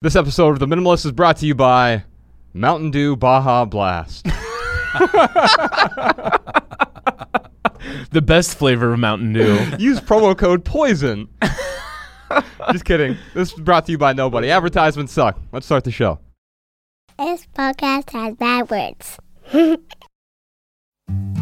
This episode of The Minimalist is brought to you by Mountain Dew Baja Blast. the best flavor of Mountain Dew. Use promo code POISON. Just kidding. This is brought to you by nobody. Advertisements suck. Let's start the show. This podcast has bad words.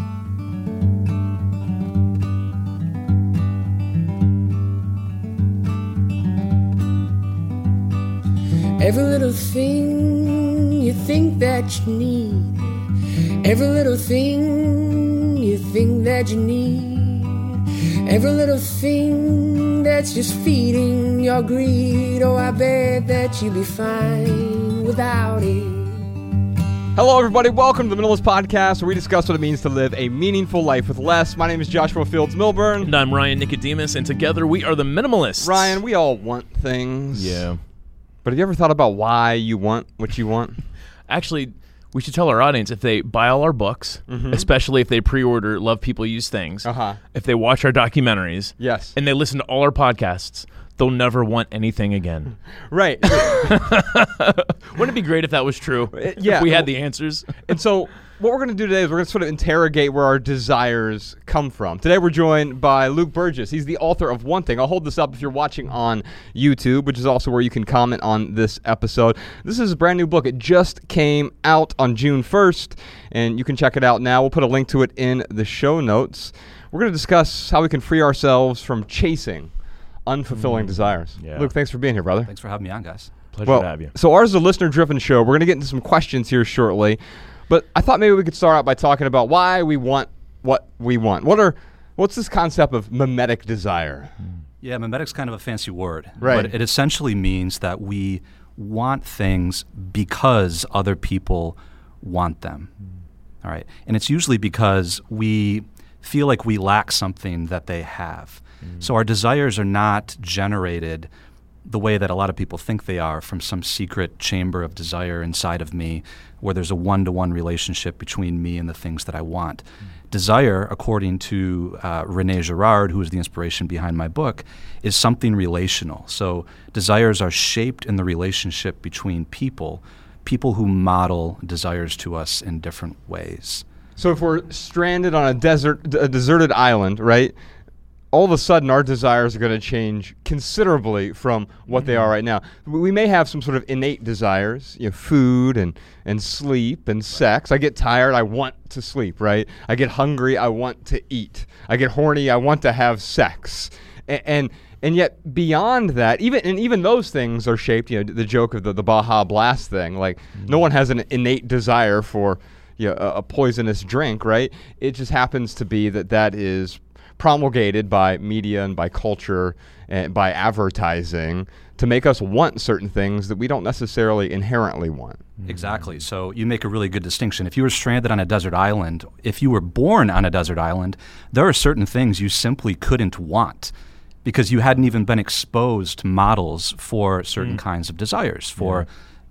Every little thing you think that you need. Every little thing you think that you need. Every little thing that's just feeding your greed. Oh, I bet that you'd be fine without it. Hello, everybody. Welcome to the Minimalist Podcast, where we discuss what it means to live a meaningful life with less. My name is Joshua Fields Millburn. And I'm Ryan Nicodemus, and together we are the Minimalists. Ryan, we all want things. Yeah. But have you ever thought about why you want what you want? Actually, we should tell our audience if they buy all our books, especially if they pre-order Love People Use Things, Uh-huh. if they watch our documentaries, Yes. and they listen to all our podcasts, they'll never want anything again. right. Wouldn't it be great if that was true? Uh, yeah. If we had the answers. And so, what we're going to do today is we're going to sort of interrogate where our desires come from. Today, we're joined by Luke Burgis. He's the author of Wanting. I'll hold this up if you're watching on YouTube, which is also where you can comment on this episode. This is a brand new book. It just came out on June 1st, and you can check it out now. We'll put a link to it in the show notes. We're going to discuss how we can free ourselves from chasing unfulfilling mm. desires. yeah. Luke, thanks for being here, brother. Thanks for having me on, guys. Pleasure Well, to have you. so ours is a listener-driven show. We're going to get into some questions here shortly, but I thought maybe we could start out by talking about why we want what we want. What are what's this concept of mimetic desire? Yeah, mimetic's kind of a fancy word, Right. but it essentially means that we want things because other people want them. All right, and it's usually because we feel like we lack something that they have. Mm. So our desires are not generated the way that a lot of people think they are from some secret chamber of desire inside of me where there's a one to one relationship between me and the things that I want. Desire, according to uh, Rene Girard, who is the inspiration behind my book, is something relational. So desires are shaped in the relationship between people, people who model desires to us in different ways. So if we're stranded on a desert, a deserted island, right? All of a sudden, our desires are going to change considerably from what they are mm-hmm. right now. We may have some sort of innate desires, you know, food and and sleep and sex. I get tired, I want to sleep, right? I get hungry, I want to eat. I get horny, I want to have sex. A- and and yet beyond that, even and even those things are shaped. You know, the joke of the, the Baja Blast thing. Like no mm-hmm. one has an innate desire for you know, a, a poisonous drink, right? It just happens to be that that is promulgated by media and by culture and by advertising to make us want certain things that we don't necessarily inherently want. Mm-hmm. Exactly. So you make a really good distinction. If you were stranded on a desert island, if you were born on a desert island, there are certain things you simply couldn't want because you hadn't even been exposed to models for certain mm. kinds of desires, for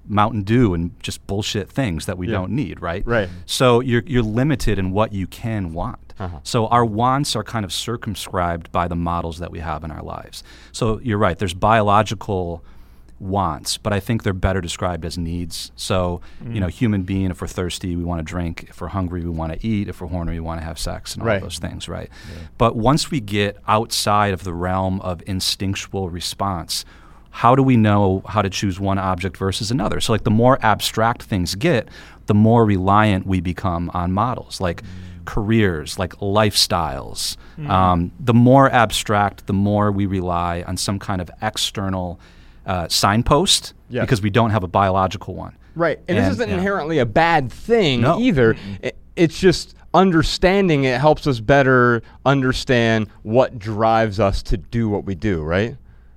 Mountain Dew and just bullshit things that we Yeah. don't need, right? Right. So you're, you're limited in what you can want. Uh-huh. So our wants are kind of circumscribed by the models that we have in our lives. So you're right, there's biological wants, but I think they're better described as needs. So, you know, mm. human being, if we're thirsty, we want to drink. If we're hungry, we want to eat. If we're horny, we want to have sex and all Right. those things, right? But once we get outside of the realm of instinctual response, how do we know how to choose one object versus another? So, like, the more abstract things get, the more reliant we become on models, like careers, like lifestyles. Um, the more abstract, the more we rely on some kind of external uh, signpost because we don't have a biological one. Right. And, this isn't yeah. inherently a bad thing No. either. I- It's just understanding it helps us better understand what drives us to do what we do, right?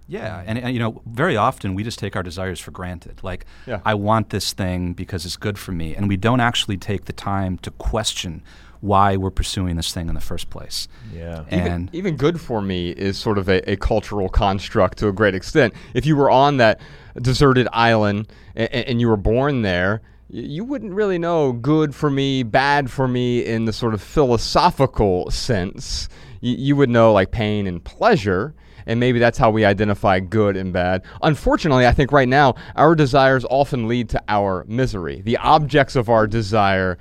Yeah, and, and you know, very often we just take our desires for granted. Like, Yeah. I want this thing because it's good for me, and we don't actually take the time to question why we're pursuing this thing in the first place. Yeah. And even good for me is sort of a, a cultural construct to a great extent. If you were on that deserted island and, and you were born there, you wouldn't really know good for me, bad for me in the sort of philosophical sense. You, you would know like pain and pleasure. And maybe that's how we identify good and bad. Unfortunately, I think right now our desires often lead to our misery. The objects of our desire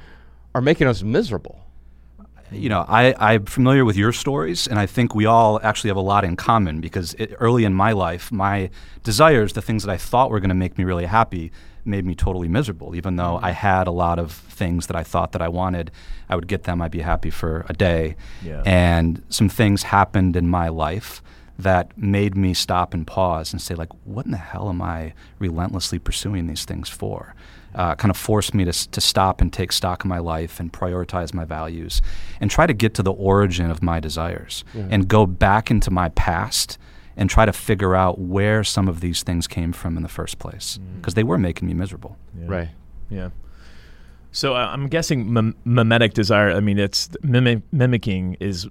are making us miserable. you know, I, I'm familiar with your stories, and I think we all actually have a lot in common because it, early in my life, my desires, the things that I thought were going to make me really happy, made me totally miserable. Even though I mm-hmm. had a lot of things that I thought that I wanted, I would get them, I'd be happy for a day. Yeah. And some things happened in my life that made me stop and pause and say, like, what in the hell am I relentlessly pursuing these things for? Uh, kind of forced me to, to stop and take stock of my life and prioritize my values and try to get to the origin of my desires and go back into my past and try to figure out where some of these things came from in the first place because they were making me miserable. Right. Yeah. So uh, I'm guessing mim- mimetic desire. I mean, it's mimic- mimicking is,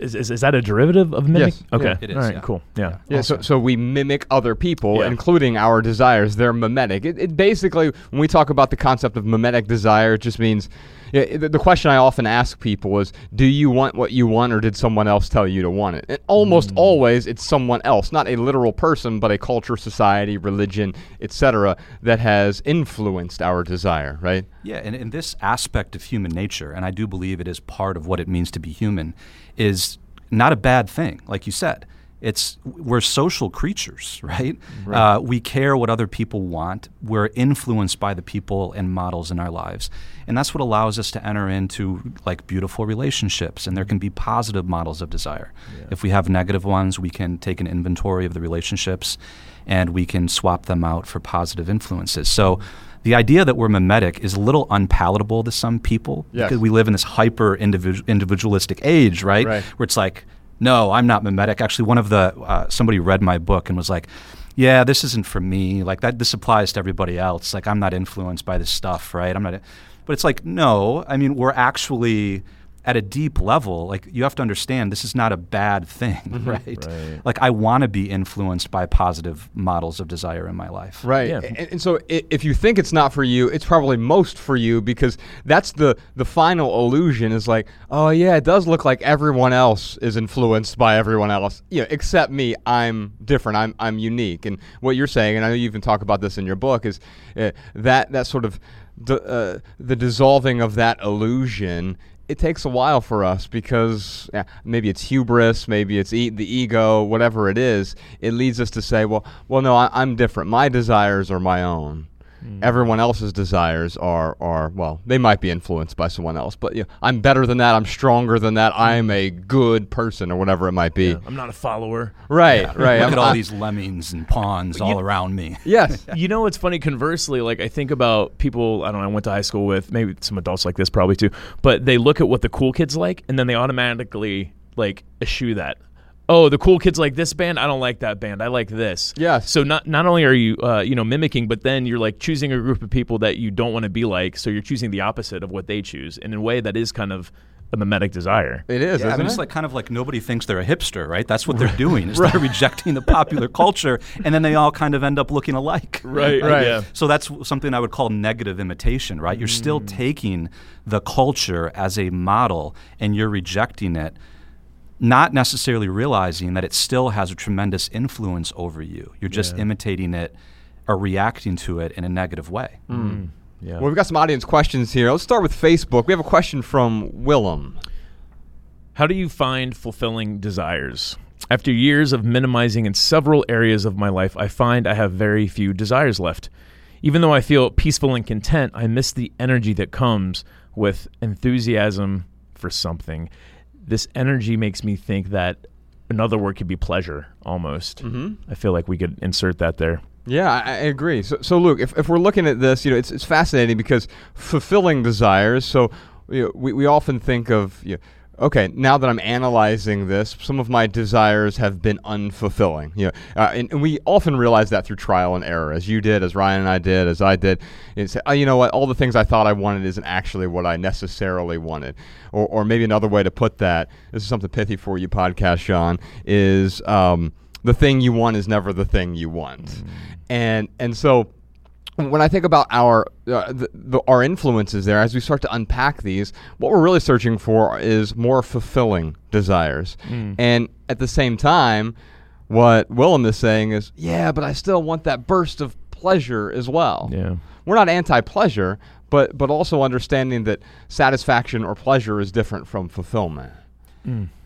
is is is that a derivative of mimic? Yes. Okay. Yeah. It is, All right. yeah. Cool. Yeah. Yeah, so, so we mimic other people, Yeah. including our desires. They're mimetic. It, it basically, when we talk about the concept of mimetic desire, it just means yeah, it- the, the question I often ask people is, do you want what you want, or did someone else tell you to want it? And almost hmm. always, it's someone else, not a literal person, but a culture, society, religion, etc., that has influenced our desire. Right? Yeah, and, and this aspect of human nature, and I do believe it is part of what it means to be human, is not a bad thing. Like you said, it's we're social creatures, right? Uh, we care what other people want. We're influenced by the people and models in our lives, and that's what allows us to enter into like beautiful relationships. And there can be positive models of desire. If we have negative ones, we can take an inventory of the relationships, and we can swap them out for positive influences. So the idea that we're mimetic is a little unpalatable to some people Yes. because we live in this hyper individualistic age, right? Right. Where it's like, no, I'm not mimetic. Actually, one of the uh, somebody read my book and was like, yeah, this isn't for me. Like that, this applies to everybody else. Like I'm not influenced by this stuff, right? I'm not. But it's like, no. I mean, we're actually at a deep level. Like you have to understand, this is not a bad thing, right? Right. Like I want to be influenced by positive models of desire in my life. Right. Yeah. And, and so if you think it's not for you, it's probably most for you because that's the the final illusion is like, oh yeah, it does look like everyone else is influenced by everyone else. Yeah, except me, I'm different. I'm I'm unique. And what you're saying, and I know you even talk about this in your book, is uh, that that sort of d- uh, the dissolving of that illusion it takes a while for us because yeah, maybe it's hubris, maybe it's e- the ego, whatever it is. It leads us to say, well, well, no, I, I'm different. My desires are my own. Mm. Everyone else's desires are, are well, they might be influenced by someone else, but you know, I'm better than that. I'm stronger than that. I'm a good person, or whatever it might be. I'm not a follower. Right, right. Look I'm- at all I- these lemmings and pawns all around me. Yes. you know, it's funny. Conversely, like I think about people I don't know. I went to high school with maybe some adults like this probably too, but they look at what the cool kids like, and then they automatically like eschew that. Oh, the cool kids like this band. I don't like that band. I like this. Yeah. So not not only are you uh, you know mimicking, but then you're like choosing a group of people that you don't want to be like. So you're choosing the opposite of what they choose, and in a way that is kind of a mimetic desire. It is. Yeah, I mean, it? it's like kind of like nobody thinks they're a hipster, right? That's what they're doing. Is they're rejecting the popular culture, and then they all kind of end up looking alike. Right, right. Yeah. So that's something I would call negative imitation, right? You're still taking the culture as a model, and you're rejecting it, not necessarily realizing that it still has a tremendous influence over you. You're just imitating it or reacting to it in a negative way. Hmm. Mm. Yeah. well, we've got some audience questions here. Let's start with Facebook. We have a question from Willem. How do you find fulfilling desires? After years of minimizing in several areas of my life, I find I have very few desires left. Even though I feel peaceful and content, I miss the energy that comes with enthusiasm for something. This energy makes me think that another word could be pleasure almost. Mm-hmm. I feel like we could insert that there. Yeah, I, I agree. So, so Luke, if, if we're looking at this, you know, it's, it's fascinating because fulfilling desires. So, you know, we, we often think of, you know, okay, now that I'm analyzing this, some of my desires have been unfulfilling. You know, uh, and, and we often realize that through trial and error, as you did, as Ryan and I did, as I did. It's, oh, you know what? All the things I thought I wanted isn't actually what I necessarily wanted. Or, or maybe another way to put that. This is something pithy for you, podcast Sean. Is um, the thing you want is never the thing you want, and and so when I think about our uh, the, the, our influences there, as we start to unpack these, what we're really searching for is more fulfilling desires, and at the same time, what Willem is saying is, yeah, but I still want that burst of pleasure as well. Yeah. We're not anti-pleasure, but but also understanding that satisfaction or pleasure is different from fulfillment.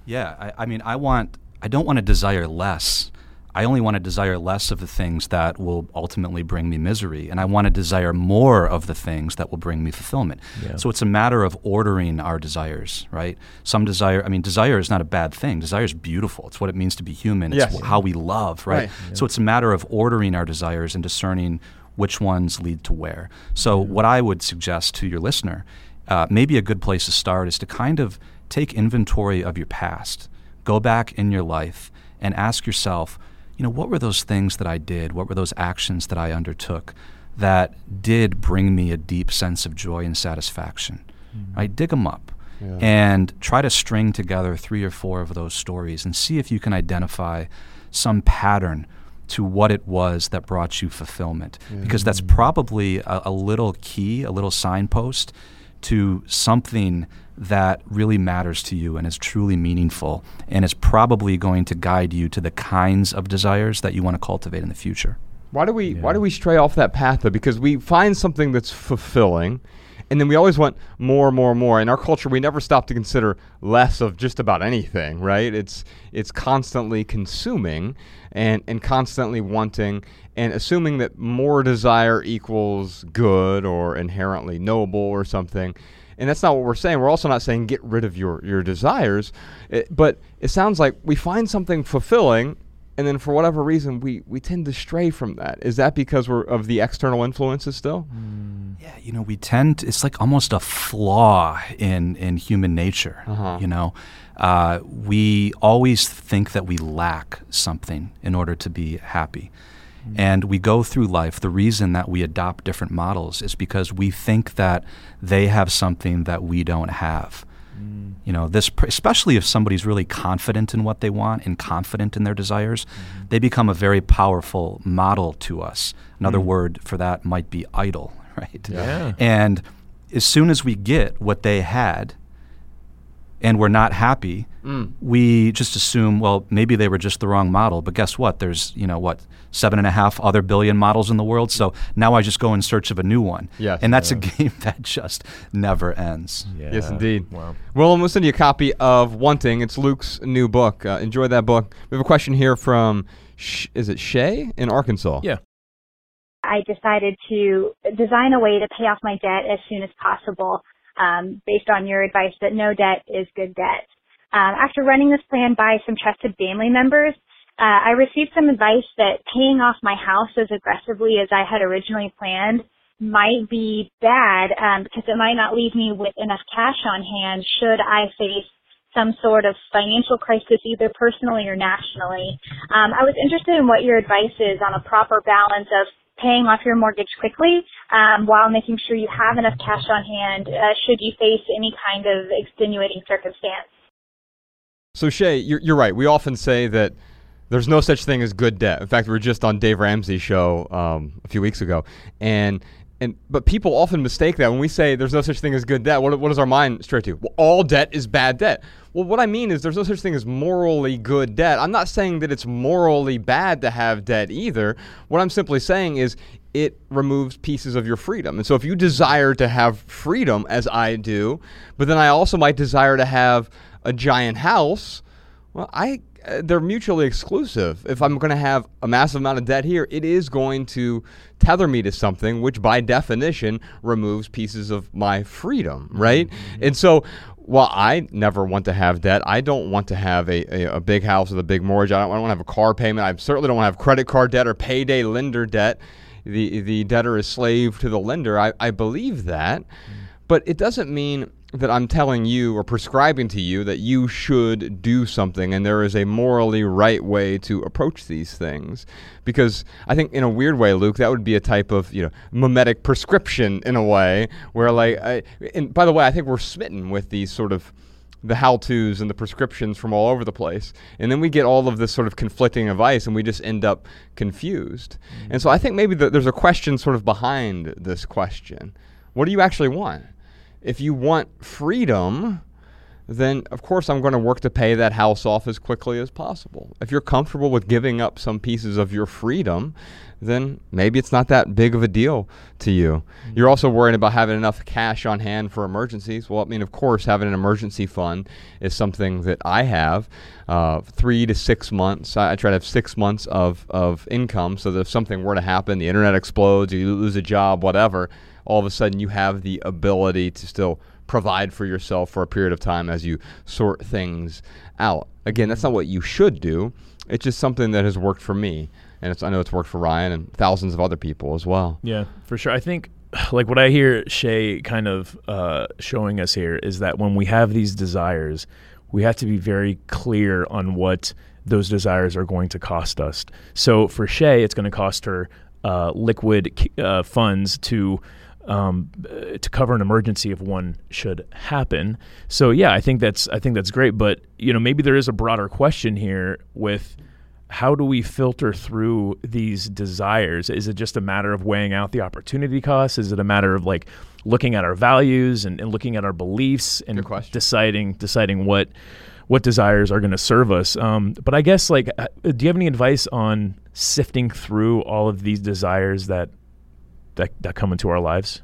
Yeah, I, I mean, I want, I don't want to desire less. I only want to desire less of the things that will ultimately bring me misery, and I want to desire more of the things that will bring me fulfillment. Yeah. So it's a matter of ordering our desires, right? Some desire, I mean, desire is not a bad thing. Desire is beautiful. It's what it means to be human. It's Yes. how we love, right? Right. So it's a matter of ordering our desires and discerning which ones lead to where. So what I would suggest to your listener, uh, maybe a good place to start is to kind of take inventory of your past. Go back in your life and ask yourself, you know, what were those things that I did? What were those actions that I undertook that did bring me a deep sense of joy and satisfaction? Mm-hmm. Right? Dig them up Yeah. and try to string together three or four of those stories and see if you can identify some pattern to what it was that brought you fulfillment. Because that's probably a, a little key, a little signpost to something that really matters to you and is truly meaningful and is probably going to guide you to the kinds of desires that you want to cultivate in the future. Why do we why do we stray off that path though? Because we find something that's fulfilling and then we always want more, more, more. In our culture we never stop to consider less of just about anything, right? It's it's constantly consuming and, and constantly wanting and assuming that more desire equals good or inherently noble or something. And that's not what we're saying. We're also not saying get rid of your, your desires. It- but it sounds like we find something fulfilling and then for whatever reason we, we tend to stray from that. Is that because we're of the external influences still? Yeah, you know, we tend to, it's like almost a flaw in in human nature. Uh-huh. You know, uh, we always think that we lack something in order to be happy. And we go through life. The reason that we adopt different models is because we think that they have something that we don't have. Mm. You know, this especially if somebody's really confident in what they want and confident in their desires, mm-hmm. they become a very powerful model to us. Another mm. word for that might be idol, right? Yeah. And as soon as we get what they had and we're not happy, Mm. we just assume, well, maybe they were just the wrong model. But guess what? There's, you know, what, seven and a half other billion models in the world. So now I just go in search of a new one. Yes. And that's a game that just never ends. Yes, indeed. Wow. Well, I'm going to send you a copy of Wanting. It's Luke's new book. Uh, enjoy that book. We have a question here from, Sh- is it Shay in Arkansas? Yeah. I decided to design a way to pay off my debt as soon as possible, um, based on your advice that no debt is good debt. Um, after running this plan by some trusted family members, uh, I received some advice that paying off my house as aggressively as I had originally planned might be bad um, because it might not leave me with enough cash on hand should I face some sort of financial crisis, either personally or nationally. Um, I was interested in what your advice is on a proper balance of paying off your mortgage quickly um, while making sure you have enough cash on hand uh, should you face any kind of extenuating circumstance. So Shay, you're, you're right. We often say that there's no such thing as good debt. In fact, we were just on Dave Ramsey's show um, a few weeks ago, and and but people often mistake that when we say there's no such thing as good debt. What, what does our mind straight to? Well, all debt is bad debt. Well, what I mean is there's no such thing as morally good debt. I'm not saying that it's morally bad to have debt either. What I'm simply saying is it removes pieces of your freedom. And so if you desire to have freedom, as I do, but then I also might desire to have a giant house, well, I uh, they're mutually exclusive. If I'm going to have a massive amount of debt here, it is going to tether me to something which by definition removes pieces of my freedom, right? And so while I never want to have debt, I don't want to have a, a, a big house with a big mortgage. I don't, I don't want to have a car payment. I certainly don't want to have credit card debt or payday lender debt. The, the debtor is slave to the lender. I, I believe that. Mm. But it doesn't mean that I'm telling you or prescribing to you that you should do something and there is a morally right way to approach these things. Because I think in a weird way, Luke, that would be a type of, you know, mimetic prescription in a way where like I, and by the way, I think we're smitten with these sort of the how-tos and the prescriptions from all over the place. And then we get all of this sort of conflicting advice and we just end up confused. Mm-hmm. And so I think maybe that there's a question sort of behind this question. What do you actually want? If you want freedom, then of course I'm going to work to pay that house off as quickly as possible. If you're comfortable with giving up some pieces of your freedom, then maybe it's not that big of a deal to you. You're also worried about having enough cash on hand for emergencies. Well, I mean, of course, having an emergency fund is something that I have. Uh, three to six months. I, I try to have six months of, of income so that if something were to happen, the internet explodes, you lose a job, whatever, all of a sudden you have the ability to still provide for yourself for a period of time as you sort things out. Again, that's not what you should do. It's just something that has worked for me, and I know it's worked for Ryan and thousands of other people as well. Yeah, for sure. I think like what I hear Shay kind of uh, showing us here is that when we have these desires, we have to be very clear on what those desires are going to cost us. So for Shay, it's going to cost her uh, liquid uh, funds to um, to cover an emergency if one should happen. So yeah, I think that's I think that's great. But you know, maybe there is a broader question here with how do we filter through these desires? Is it just a matter of weighing out the opportunity costs? Is it a matter of like looking at our values and, and looking at our beliefs and deciding deciding what what desires are going to serve us? Um, but I guess like, uh, do you have any advice on sifting through all of these desires that that, that come into our lives?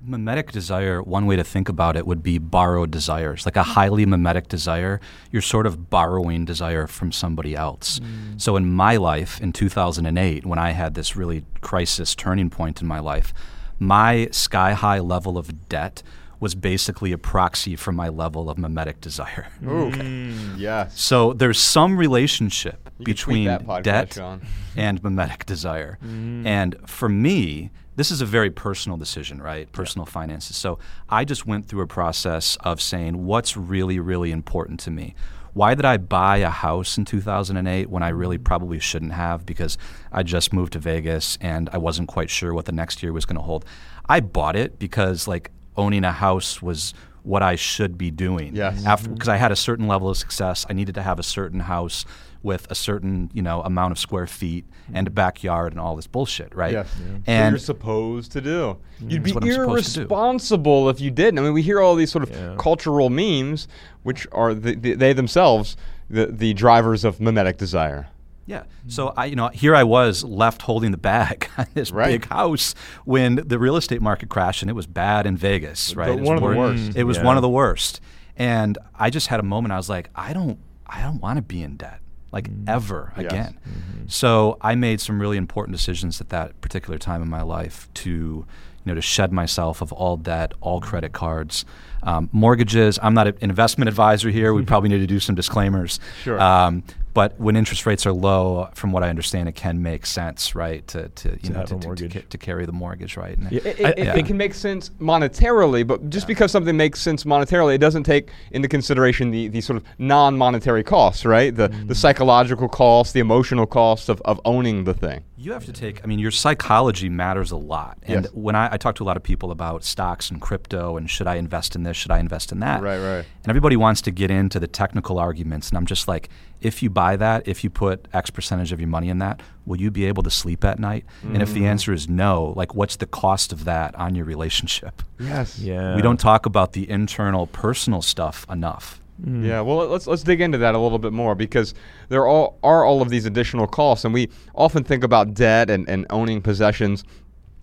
Mimetic desire, one way to think about it would be borrowed desires. Like a highly mimetic desire, you're sort of borrowing desire from somebody else. Mm. So in my life, in 2008, when I had this really crisis turning point in my life, my sky high level of debt was basically a proxy for my level of mimetic desire. Ooh, mm, yes. So there's some relationship You between podcast, debt Sean. and mimetic desire. Mm. And for me, this is a very personal decision, right? Personal finances. So I just went through a process of saying what's really, really important to me. Why did I buy a house in 2008 when I really mm. probably shouldn't have because I just moved to Vegas and I wasn't quite sure what the next year was going to hold? I bought it because like owning a house was what I should be doing. Yes. Because I had a certain level of success, I needed to have a certain house with a certain you know amount of square feet and a backyard and all this bullshit, right? Yes. What And you're supposed to do. Mm-hmm. You'd be what I'm supposed to do. irresponsible if you didn't. I mean, we hear all these sort of Yeah. cultural memes, which are the, the, they themselves the, the drivers of mimetic desire. Yeah. Hmm. So I, you know, here I was left holding the bag on this Right. big house when the real estate market crashed and it was bad in Vegas, right? It was one of the worst. It was Yeah. one of the worst. And I just had a moment. I was like, I don't, I don't want to be in debt like hmm. ever Yes. again. Mm-hmm. So I made some really important decisions at that particular time in my life to, you know, to shed myself of all debt, all credit cards, um, mortgages. I'm not an investment advisor here. We probably need to do some disclaimers. Sure. Um, but when interest rates are low, from what I understand, it can make sense, right, to, to you To know to, to, to, to carry the mortgage, right? And It, it, I- it- I it can make sense monetarily, but just because something makes sense monetarily, it doesn't take into consideration the, the sort of non-monetary costs, right? The the mm. psychological costs, the emotional costs of, of owning the thing. You have to take, I mean, your psychology matters a lot. And Yes. when I, I talk to a lot of people about stocks and crypto and should I invest in this, should I invest in that? Right, right. And everybody wants to get into the technical arguments. And I'm just like, if you buy that, if you put X percentage of your money in that, will you be able to sleep at night? And if Mm. the answer is no, like, what's the cost of that on your relationship? Yes. Yeah. We don't talk about the internal personal stuff enough. Yeah, well, let's let's dig into that a little bit more because there all are all of these additional costs, and we often think about debt and, and owning possessions.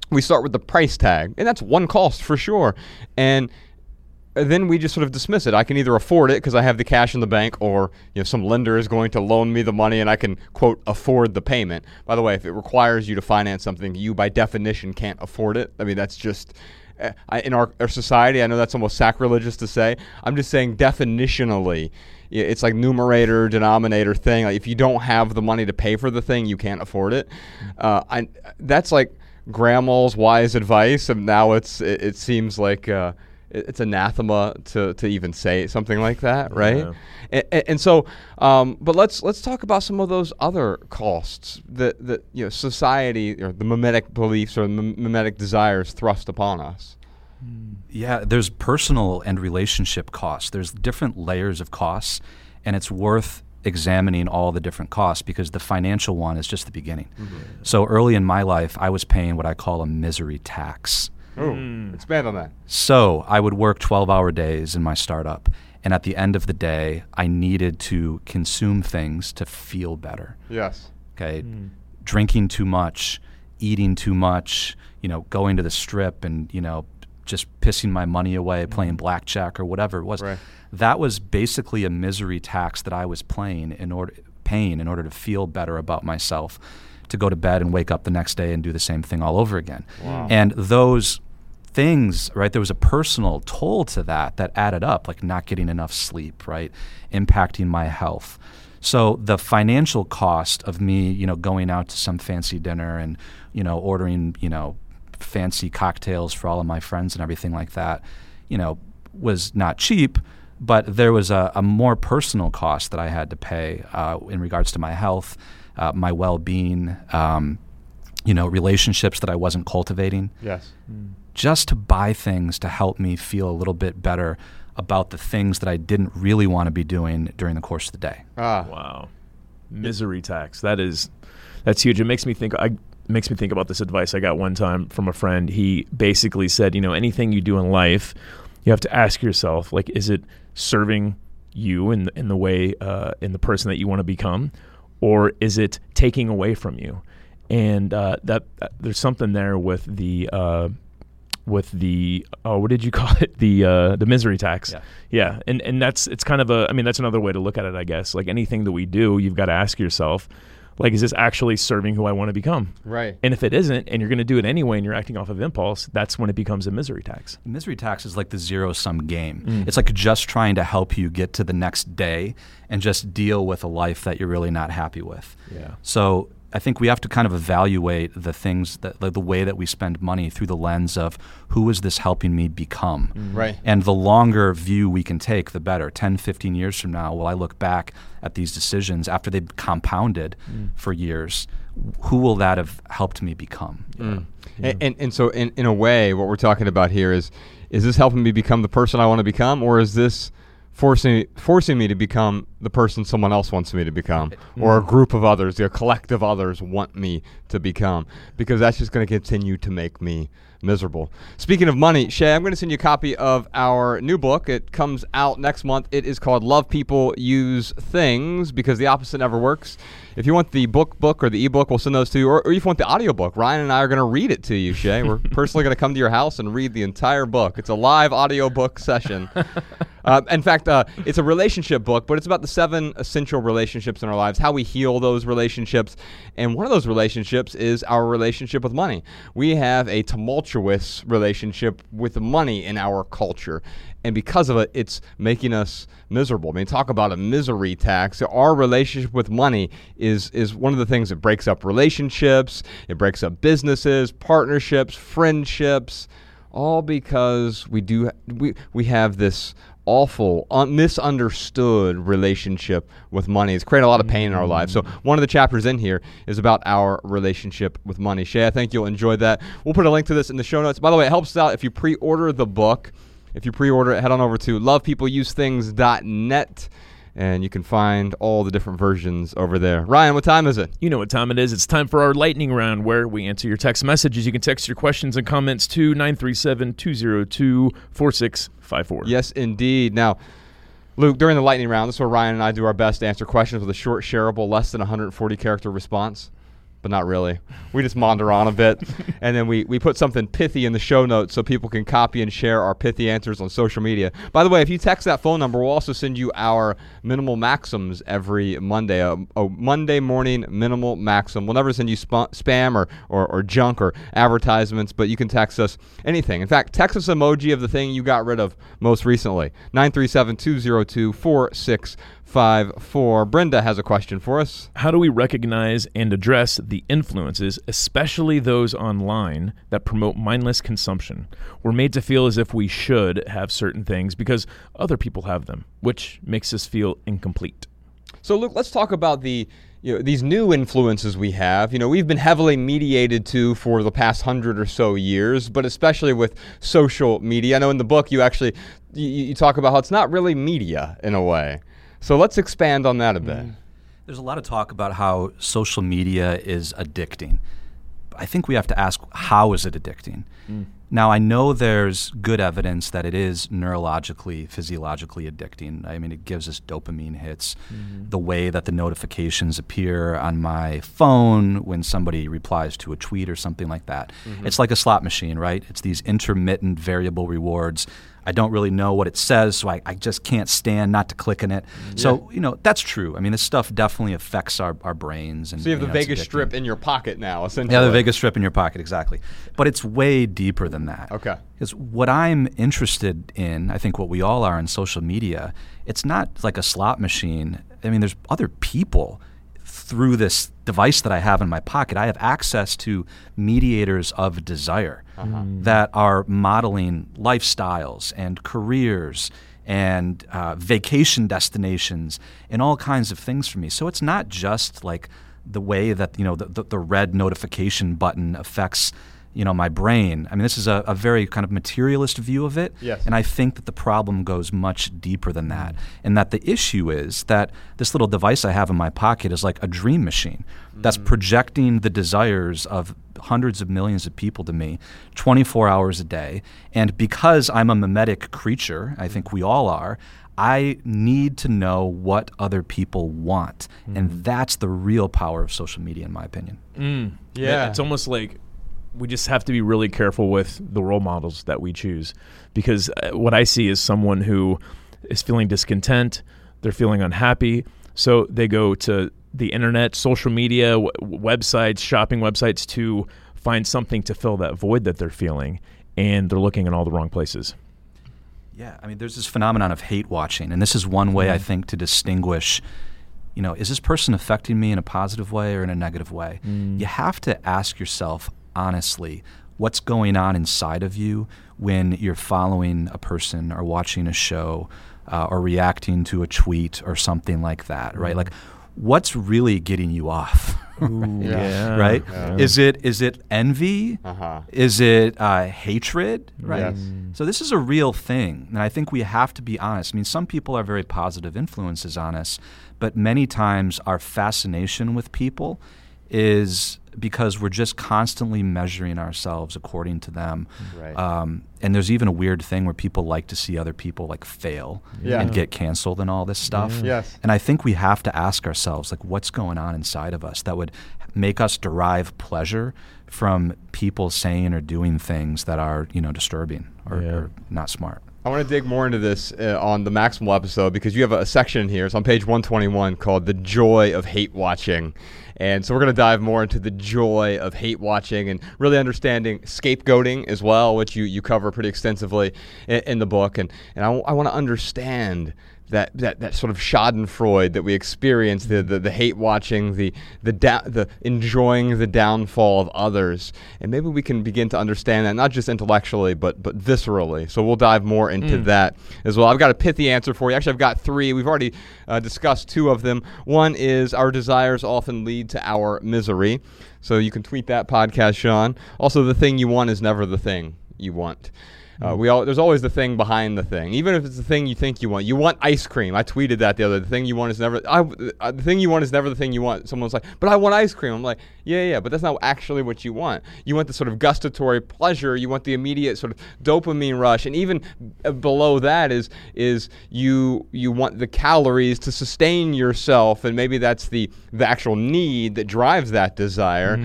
We start with the price tag, and that's one cost for sure, and then we just sort of dismiss it. I can either afford it because I have the cash in the bank, or you know some lender is going to loan me the money, and I can quote afford the payment. By the way, if it requires you to finance something, you by definition can't afford it. I mean that's just uh, I, in our, our society. I know that's almost sacrilegious to say. I'm just saying definitionally, it's like numerator denominator thing. Like if you don't have the money to pay for the thing, you can't afford it. Uh, I that's like grandma's wise advice, and now it's it, it seems like. Uh, it's anathema to, to even say something like that, right? Yeah. And, and so, um, but let's let's talk about some of those other costs that that you know society or the mimetic beliefs or the mim- mimetic desires thrust upon us. Yeah, there's personal and relationship costs. There's different layers of costs, and it's worth examining all the different costs because the financial one is just the beginning. So early in my life, I was paying what I call a misery tax. Oh, expand on that. So I would work 12 hour days in my startup. And at the end of the day, I needed to consume things to feel better. Yes. Okay. Hmm. Drinking too much, eating too much, you know, going to the strip and, you know, just pissing my money away hmm. playing blackjack or whatever it was. Right. That was basically a misery tax that I was playing in order paying in order to feel better about myself, to go to bed and wake up the next day and do the same thing all over again. And those things, right? There was a personal toll to that that added up, like not getting enough sleep, right? Impacting my health. So the financial cost of me, you know, going out to some fancy dinner and, you know, ordering, you know, fancy cocktails for all of my friends and everything like that, you know, was not cheap. But there was a, a more personal cost that I had to pay uh, in regards to my health, uh, my well-being, um, you know, relationships that I wasn't cultivating Yes. just to buy things to help me feel a little bit better about the things that I didn't really want to be doing during the course of the day. Ah. Wow. Misery tax. That is that's huge. It makes me think I makes me think about this advice I got one time from a friend. He basically said, you know, anything you do in life, you have to ask yourself, like, is it serving you in the, in the way uh, in the person that you want to become, or is it taking away from you? And uh, that, that there's something there with the uh, with the oh what did you call it the uh, the misery tax Yeah. yeah and and that's it's kind of a I mean that's another way to look at it I guess like anything that we do you've got to ask yourself like is this actually serving who I want to become Right. and if it isn't and you're going to do it anyway and you're acting off of impulse that's when it becomes a misery tax Misery tax is like the zero sum game. Mm. It's like just trying to help you get to the next day and just deal with a life that you're really not happy with. yeah So I think we have to kind of evaluate the things that like the way that we spend money through the lens of who is this helping me become? Mm-hmm. Right. And the longer view we can take, the better. 10, 15 years from now, will I look back at these decisions after they've compounded mm. for years? Who will that have helped me become? Mm. And, and and so in in a way, what we're talking about here is is this helping me become the person I want to become, or is this forcing forcing me to become the person someone else wants me to become, or a mm. group of others, a collective others want me to become? Because that's just going to continue to make me miserable. Speaking of money, Shay, I'm going to send you a copy of our new book. It comes out next month. It is called Love People Use Things because the opposite never works. If you want the book book or the ebook, we'll send those to you. Or, or if you want the audiobook, Ryan and I are going to read it to you, Shay. We're personally going to come to your house and read the entire book. It's a live audiobook session. Uh, in fact, uh, it's a relationship book, but it's about the seven essential relationships in our lives, how we heal those relationships. And one of those relationships is our relationship with money. We have a tumultuous relationship with money in our culture. And because of it, it's making us miserable. I mean, talk about a misery tax. Our relationship with money is is one of the things that breaks up relationships. It breaks up businesses, partnerships, friendships all because we do we we have this awful un- misunderstood relationship with money it's created a lot of pain in our lives so mm-hmm. one of the chapters in here is about our relationship with money shay i think you'll enjoy that we'll put a link to this in the show notes by the way it helps out if you pre-order the book if you pre-order it head on over to lovepeopleuseThings.net and you can find all the different versions over there ryan what time is it You know what time it is. It's time for our lightning round where we answer your text messages. You can text your questions and comments to 937 202 4654. Yes, indeed. Now, Luke, during the lightning round, this is where Ryan and I do our best to answer questions with a short, shareable, less than 140 character response. But not really. We just maunder on a bit, and then we, we put something pithy in the show notes so people can copy and share our pithy answers on social media. By the way, if you text that phone number, we'll also send you our minimal maxims every Monday. Uh, a, a oh, Monday morning minimal maxim. We'll never send you sp- spam or, or, or junk or advertisements, but you can text us anything. In fact, text us emoji of the thing you got rid of most recently. 937 202 4654. Brenda has a question for us. How do we recognize and address the influences, especially those online, that promote mindless consumption? We're made to feel as if we should have certain things because other people have them, which makes us feel incomplete. So, Luke, let's talk about the you know, these new influences we have. You know, we've been heavily mediated to for the past hundred or so years, but especially with social media. I know in the book you actually you, you talk about how it's not really media in a way. So let's expand on that a bit. Mm. There's a lot of talk about how social media is addicting. I think we have to ask how is it addicting? Mm. Now, I know there's good evidence that it is neurologically, physiologically addicting. I mean, it gives us dopamine hits. Mm-hmm. The way that the notifications appear on my phone when somebody replies to a tweet or something like that. Mm-hmm. It's like a slot machine, right? It's these intermittent variable rewards. I don't really know what it says, so I, I just can't stand not to click in it. Mm-hmm. So, you know, that's true. I mean, this stuff definitely affects our, our brains. And, So you have the know, it's Vegas. Strip in your pocket now, essentially. Yeah, the Vegas Strip in your pocket, exactly. But it's way deeper than that. Okay. Because what I'm interested in, I think what we all are in social media, it's not like a slot machine. I mean, there's other people through this device that I have in my pocket. I have access to mediators of desire that are modeling lifestyles and careers and uh, vacation destinations and all kinds of things for me. So it's not just like the way that you know the, the, the red notification button affects you know my brain. I mean, this is a, a very kind of materialist view of it, Yes. and I think that the problem goes much deeper than that, and that the issue is that this little device I have in my pocket is like a dream machine that's mm. projecting the desires of hundreds of millions of people to me 24 hours a day. And because I'm a mimetic creature, I think we all are, I need to know what other people want. And mm. that's the real power of social media, in my opinion. Mm. Yeah. It's almost like we just have to be really careful with the role models that we choose because uh, what I see is someone who is feeling discontent, they're feeling unhappy, so they go to the internet, social media, w- websites, shopping websites to find something to fill that void that they're feeling and they're looking in all the wrong places. Yeah, I mean, there's this phenomenon of hate watching, and this is one way I think to distinguish. You know, is this person affecting me in a positive way or in a negative way? You have to ask yourself honestly what's going on inside of you when you're following a person or watching a show uh, or reacting to a tweet or something like that, right? Like, what's really getting you off? Yeah. right? Is it is it envy? Uh-huh. Is it uh, hatred? Right. Yes. So this is a real thing, and I think we have to be honest. I mean, some people are very positive influences on us, but many times our fascination with people is because we're just constantly measuring ourselves according to them. Right. Um, and there's even a weird thing where people like to see other people like fail Yeah. and get canceled and all this stuff. Yes. And I think we have to ask ourselves, like, what's going on inside of us that would make us derive pleasure from people saying or doing things that are, you know, disturbing or, Yeah. or not smart. I want to dig more into this uh, on the Maximal episode because you have a, section here. It's on page 121 called The Joy of Hate Watching. And so we're going to dive more into the joy of hate watching and really understanding scapegoating as well, which you, you cover pretty extensively in, in the book. And, and I, want to understand that, that, that sort of Schadenfreude that we experience, the, the, the hate watching, the, the, da- the enjoying the downfall of others. And maybe we can begin to understand that, not just intellectually, but, but viscerally. So we'll dive more into that as well. I've got a pithy answer for you. Actually, I've got three. We've already uh, discussed two of them. One is our desires often lead to our misery. So you can tweet that podcast, Sean. Also, the thing you want is never the thing you want. Uh, we all there's always the thing behind the thing, even if it's the thing you think you want. You want ice cream. I tweeted that the other. The thing you want is never. I, uh, the thing you want is never the thing you want. Someone's like, but I want ice cream. I'm like, yeah, yeah, but that's not actually what you want. You want the sort of gustatory pleasure. You want the immediate sort of dopamine rush, and even uh, below that is is you you want the calories to sustain yourself, and maybe that's the the actual need that drives that desire.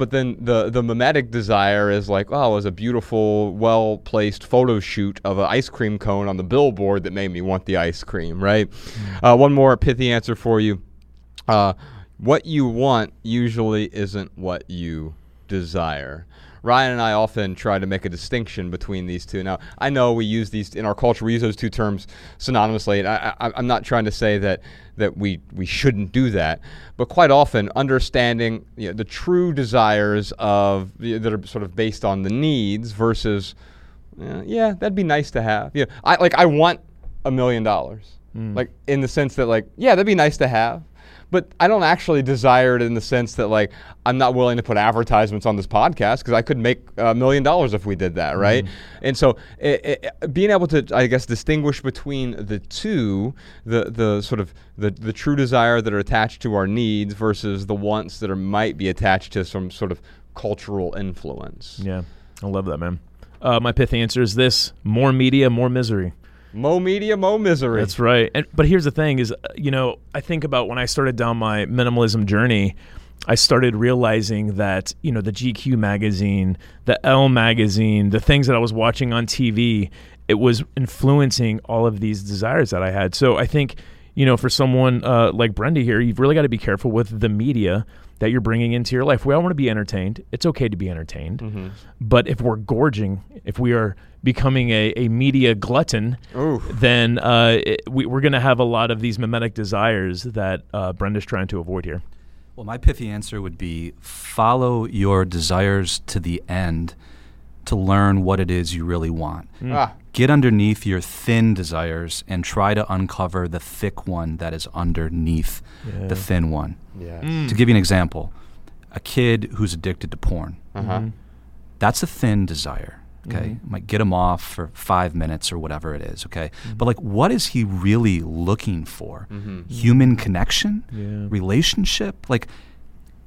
But then the the mimetic desire is like, oh, it was a beautiful, well placed photo shoot of an ice cream cone on the billboard that made me want the ice cream, right? Uh, one more pithy answer for you. Uh, what you want usually isn't what you desire. Ryan and I often try to make a distinction between these two. Now, I know we use these in our culture. We use those two terms synonymously, and I, I, I'm not trying to say that that we we shouldn't do that. But quite often, understanding you know, the true desires of that are sort of based on the needs versus, uh, yeah, that'd be nice to have. Yeah, I like I want a million dollars, like in the sense that like yeah, that'd be nice to have but I don't actually desire it in the sense that like I'm not willing to put advertisements on this podcast because I could make a million dollars if we did that, right? Mm-hmm. And so it, it, being able to, I guess, distinguish between the two, the the sort of the the true desire that are attached to our needs versus the wants that are might be attached to some sort of cultural influence. Yeah, I love that, man. Uh, my pithy answer is this: more media, more misery. Mo media, mo misery. That's right. And but here's the thing: is uh, you know I think about when I started down my minimalism journey. I started realizing that you know the GQ magazine, the Elle magazine, the things that I was watching on TV, it was influencing all of these desires that I had. So I think you know for someone uh, like Brenda here, you've really got to be careful with the media that you're bringing into your life. We all want to be entertained. It's okay to be entertained, but if we're gorging, if we are becoming a, a media glutton, Oof. then uh, it, we, we're going to have a lot of these mimetic desires that uh, Brenda's trying to avoid here. Well, my pithy answer would be follow your desires to the end to learn what it is you really want. Ah, Get underneath your thin desires and try to uncover the thick one that is underneath the thin one. yes. To give you an example, a kid who's addicted to porn, Uh-huh. that's a thin desire. Okay, mm-hmm. might get him off for five minutes or whatever it is. Okay, mm-hmm. but like, what is he really looking for? Mm-hmm. Human connection, Yeah. relationship. Like,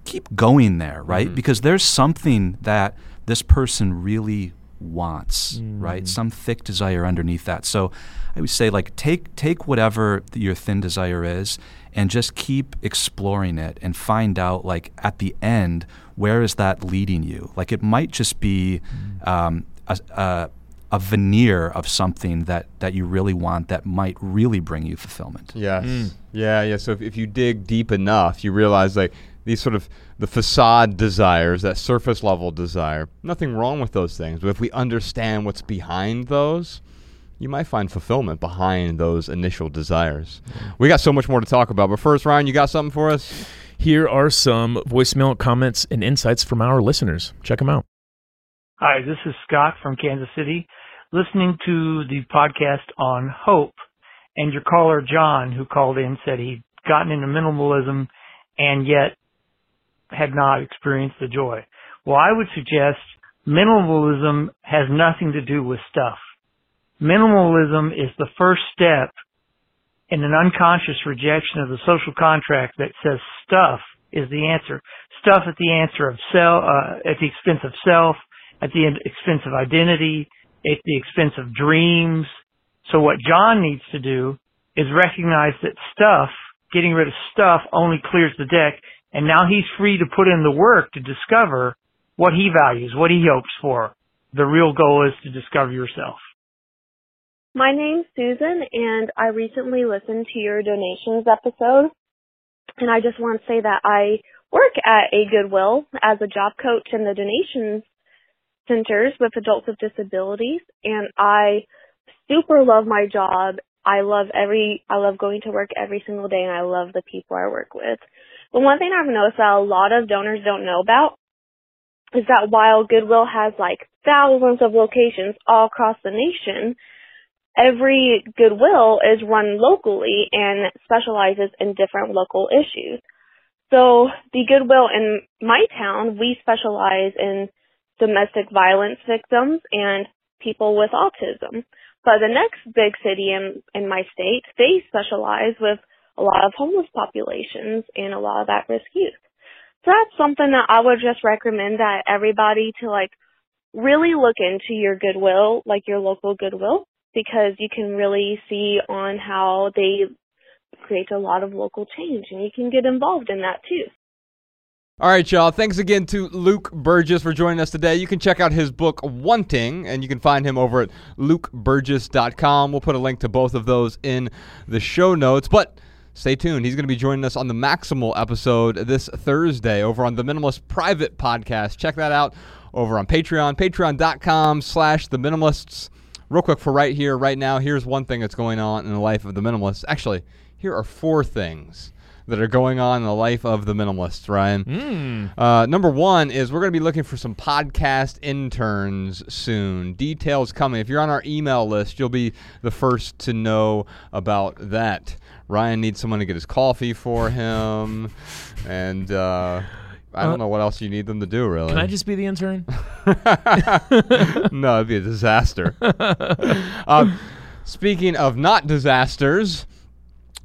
keep going there, right? Because there's something that this person really wants, right? Some thick desire underneath that. So, I would say like take take whatever your thin desire is and just keep exploring it and find out like at the end where is that leading you? Like it might just be um, a, a a veneer of something that that you really want that might really bring you fulfillment. Yes. Hmm. Yeah, yeah. So if, if you dig deep enough, you realize like these sort of the facade desires, that surface level desire, nothing wrong with those things. But if we understand what's behind those, you might find fulfillment behind those initial desires. We got so much more to talk about. But first, Ryan, you got something for us? Here are some voicemail comments and insights from our listeners. Check them out. Hi, this is Scott from Kansas City, listening to the podcast on hope. And your caller, John, who called in, said he'd gotten into minimalism and yet had not experienced the joy. Well, I would suggest minimalism has nothing to do with stuff. Minimalism is the first step in an unconscious rejection of the social contract that says stuff is the answer. Stuff at the answer of self, uh, at the expense of self, at the expense of identity, at the expense of dreams. So what John needs to do is recognize that stuff, getting rid of stuff only clears the deck and now he's free to put in the work to discover what he values, what he hopes for. The real goal is to discover yourself. My name's Susan, and I recently listened to your donations episode. And I just want to say that I work at a Goodwill as a job coach in the donations centers with adults with disabilities. And I super love my job. I love every, I love going to work every single day and I love the people I work with. But one thing I've noticed that a lot of donors don't know about is that while Goodwill has like thousands of locations all across the nation, every Goodwill is run locally and specializes in different local issues. So the Goodwill in my town, we specialize in domestic violence victims and people with autism. But the next big city in, in my state, they specialize with a lot of homeless populations and a lot of at-risk youth. So that's something that I would just recommend that everybody to like really look into your Goodwill, like your local Goodwill, because you can really see on how they create a lot of local change and you can get involved in that too. All right, y'all. Thanks again to Luke Burgis for joining us today. You can check out his book, Wanting, and you can find him over at lukeburgis.com. We'll put a link to both of those in the show notes. But stay tuned. He's going to be joining us on the Maximal episode this Thursday over on the Minimalist Private Podcast. Check that out over on Patreon, patreon.com slash the minimalists. Real quick for right here, right now, here's one thing that's going on in the life of the minimalists. Actually, here are four things that are going on in the life of the minimalist, Ryan. Uh, number one is we're going to be looking for some podcast interns soon. Details coming. If you're on our email list, you'll be the first to know about that. Ryan needs someone to get his coffee for him, and uh, I don't know what else you need them to do, really. Can I just be the intern? no, it'd be a disaster. um, speaking of not disasters,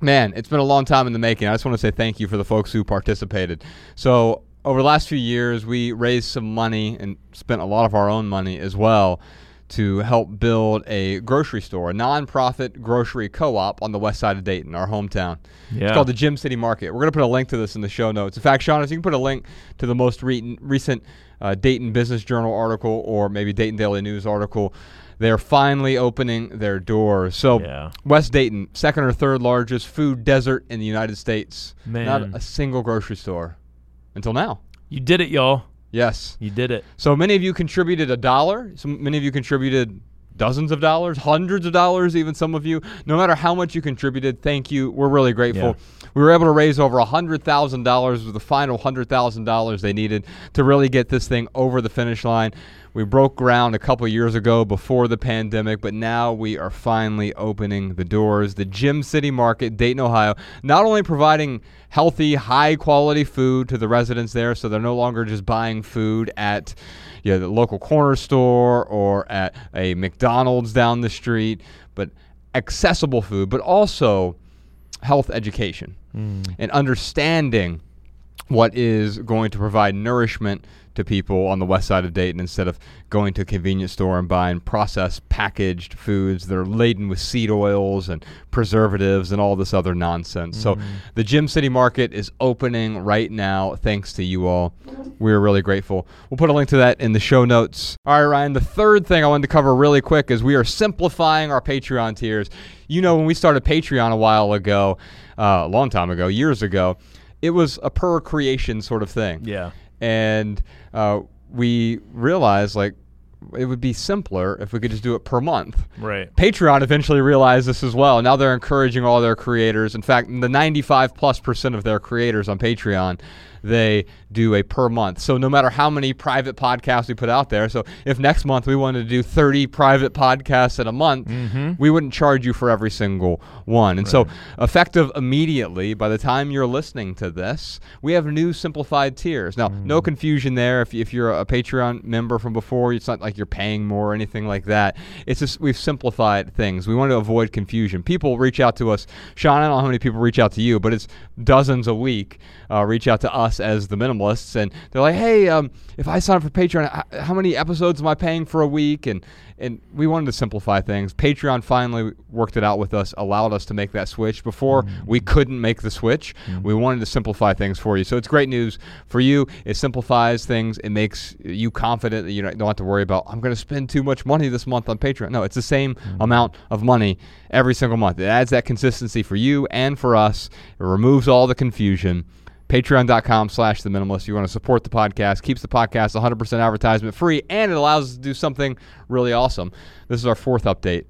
man, it's been a long time in the making. I just want to say thank you for the folks who participated. So, over the last few years, we raised some money and spent a lot of our own money as well to help build a grocery store, a nonprofit grocery co-op on the west side of Dayton, our hometown. Yeah. It's called the Gem City Market. We're going to put a link to this in the show notes. In fact, Sean, if you can put a link to the most re- recent uh, Dayton Business Journal article or maybe Dayton Daily News article, they're finally opening their doors. So, Yeah. West Dayton, second or third largest food desert in the United States. Man. Not a single grocery store until now. You did it, y'all. Yes. You did it. So many of you contributed a dollar. So many of you contributed dozens of dollars, hundreds of dollars, even some of you. No matter how much you contributed, thank you. We're really grateful. We were able to raise over $100,000 with the final $100,000 they needed to really get this thing over the finish line. We broke ground a couple years ago before the pandemic, but now we are finally opening the doors. The Gem City Market, Dayton, Ohio, not only providing healthy, high quality food to the residents there, so they're no longer just buying food at you know, the local corner store or at a McDonald's down the street, but accessible food, but also health education hmm. and understanding what is going to provide nourishment to people on the west side of Dayton instead of going to a convenience store and buying processed packaged foods that are laden with seed oils and preservatives and all this other nonsense. So the Gem City Market is opening right now thanks to you all. We're really grateful. We'll put a link to that in the show notes. All right, Ryan, the third thing I wanted to cover really quick is we are simplifying our Patreon tiers. You know, when we started Patreon a while ago, uh, a long time ago, years ago, it was a per creation sort of thing Yeah. And uh, we realized like it would be simpler if we could just do it per month. Right. Patreon eventually realized this as well. Now they're encouraging all their creators. In fact, the 95 plus percent of their creators on Patreon, they do a per month. So no matter how many private podcasts we put out there, so if next month we wanted to do 30 private podcasts in a month, we wouldn't charge you for every single one. And so effective immediately by the time you're listening to this, we have new simplified tiers. Now, no confusion there if, if you're a Patreon member from before, it's not like you're paying more or anything like that. It's just we've simplified things. We want to avoid confusion. People reach out to us. Sean, I don't know how many people reach out to you, but it's dozens a week uh, reach out to us as the minimalists, and they're like, "Hey, um, if I sign up for Patreon, how many episodes am I paying for a week?" And and we wanted to simplify things. Patreon finally worked it out with us, allowed us to make that switch. Before mm-hmm. we couldn't make the switch. Mm-hmm. We wanted to simplify things for you. So it's great news for you. It simplifies things. It makes you confident that you don't have to worry about I'm going to spend too much money this month on Patreon. No, it's the same mm-hmm. amount of money every single month. It adds that consistency for you and for us. It removes all the confusion patreon.com slash the minimalist you want to support the podcast keeps the podcast 100% advertisement free and it allows us to do something really awesome this is our fourth update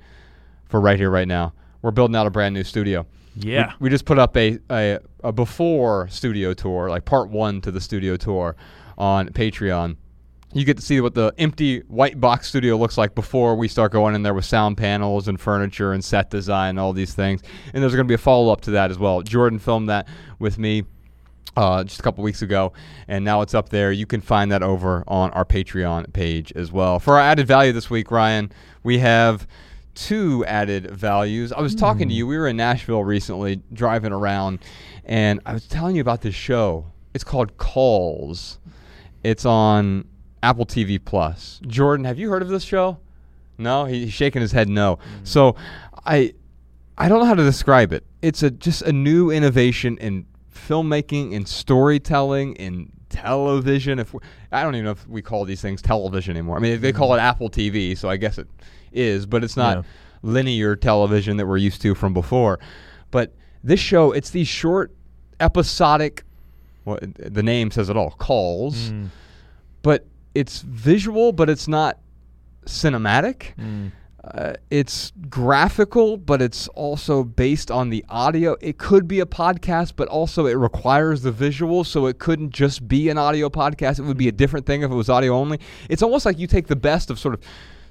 for right here right now we're building out a brand new studio Yeah. we, we just put up a, a, a before studio tour like part one to the studio tour on patreon you get to see what the empty white box studio looks like before we start going in there with sound panels and furniture and set design and all these things. And there's going to be a follow up to that as well. Jordan filmed that with me uh, just a couple weeks ago, and now it's up there. You can find that over on our Patreon page as well. For our added value this week, Ryan, we have two added values. I was talking to you. We were in Nashville recently, driving around, and I was telling you about this show. It's called Calls. It's on Apple TV Plus. Jordan, have you heard of this show? No, he's shaking his head no. So, I I don't know how to describe it. It's a just a new innovation in filmmaking and storytelling in television. If I don't even know if we call these things television anymore. I mean, they call it Apple TV, so I guess it is, but it's not Yeah. linear television that we're used to from before. But this show, it's these short episodic. Well, the name says it all. Calls, mm. but it's visual, but it's not cinematic. Mm. Uh, it's graphical, but it's also based on the audio. It could be a podcast, but also it requires the visual, so it couldn't just be an audio podcast. It would be a different thing if it was audio only. It's almost like you take the best of sort of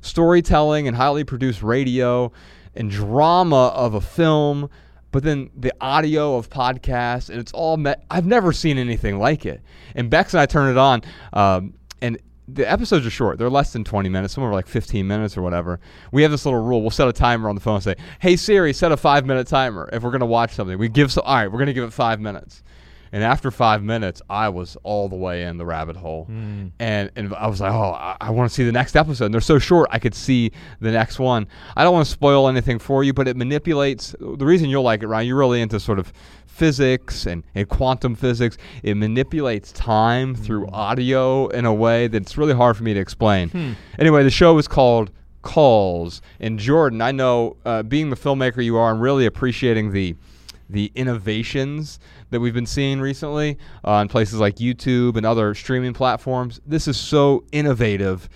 storytelling and highly produced radio and drama of a film, but then the audio of podcasts, and it's all met. I've never seen anything like it. And Bex and I turn it on, um, and the episodes are short. They're less than 20 minutes. Some are like 15 minutes or whatever. We have this little rule. We'll set a timer on the phone and say, "Hey Siri, set a five minute timer." If we're gonna watch something, we give so. All right, we're gonna give it five minutes, And after five minutes, I was all the way in the rabbit hole, Hmm. and and I was like, oh, I, I want to see the next episode. And they're so short, I could see the next one. I don't want to spoil anything for you, but it manipulates. The reason you'll like it, Ryan, you're really into sort of physics and, and quantum physics. It manipulates time through audio in a way that's really hard for me to explain. Anyway, the show is called Calls. And Jordan, I know, uh, being the filmmaker you are, and really appreciating the the innovations that we've been seeing recently uh, on places like YouTube and other streaming platforms. This is so innovative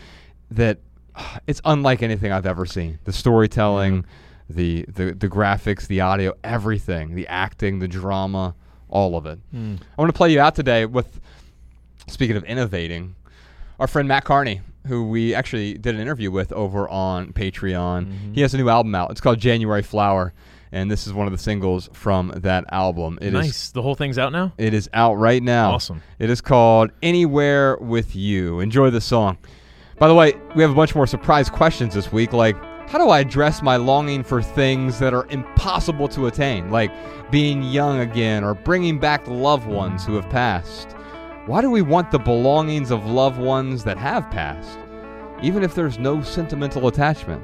that uh, it's unlike anything I've ever seen. The storytelling, the, the the graphics, the audio, everything, the acting, the drama, all of it. Hmm. I want to play you out today with speaking of innovating, our friend Matt Carney, who we actually did an interview with over on Patreon. Mm-hmm. He has a new album out. It's called January Flower, and this is one of the singles from that album. It is nice. the whole thing's out now. it is out right now. Awesome. It is called Anywhere with You. Enjoy the song. By the way, we have a bunch more surprise questions this week, like how do I address my longing for things that are impossible to attain, like being young again or bringing back loved ones who have passed? Why do we want the belongings of loved ones that have passed, even if there's no sentimental attachment?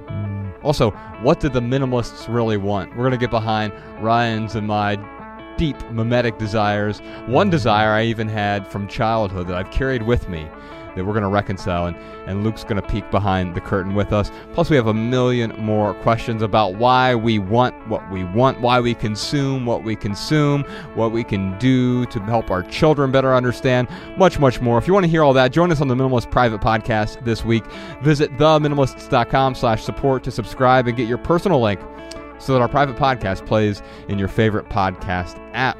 Also, what did the minimalists really want? We're going to get behind Ryan's and my deep mimetic desires. One desire I even had from childhood that I've carried with me that we're going to reconcile, and, and Luke's going to peek behind the curtain with us. Plus, we have a million more questions about why we want what we want, why we consume what we consume, what we can do to help our children better understand, much, much more. If you want to hear all that, join us on the Minimalist Private Podcast this week. Visit theminimalists.com slash support to subscribe and get your personal link so that our private podcast plays in your favorite podcast app.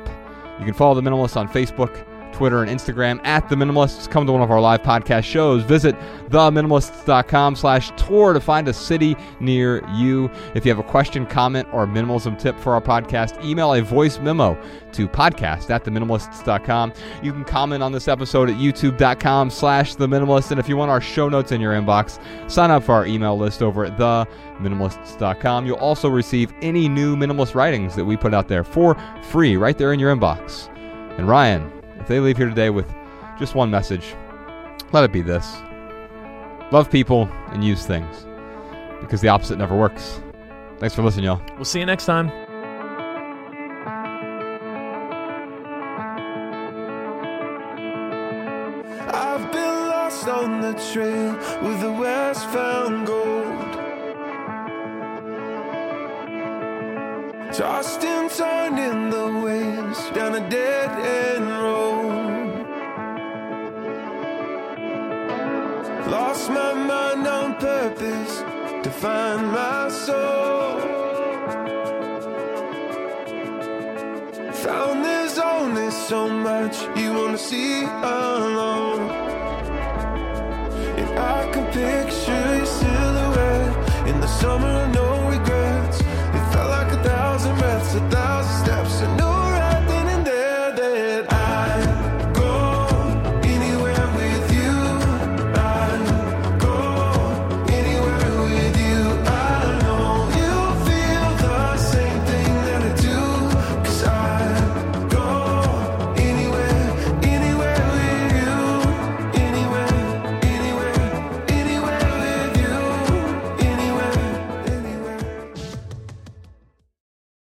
You can follow The Minimalists on Facebook, Twitter, and Instagram at The Minimalists. Come to one of our live podcast shows. Visit theminimalists.com slash tour to find a city near you. If you have a question, comment, or minimalism tip for our podcast, email a voice memo to podcast at theminimalists.com. You can comment on this episode at youtube.com slash the minimalist. And if you want our show notes in your inbox, sign up for our email list over at theminimalists.com. You'll also receive any new minimalist writings that we put out there for free right there in your inbox. And Ryan, if they leave here today with just one message, let it be this love people and use things because the opposite never works. Thanks for listening, y'all. We'll see you next time. I've been lost on the trail with the west found gold. Tossed and turned in the waves down a dead find my soul. Found there's only so much you wanna see alone. And I can picture your silhouette in the summer. I know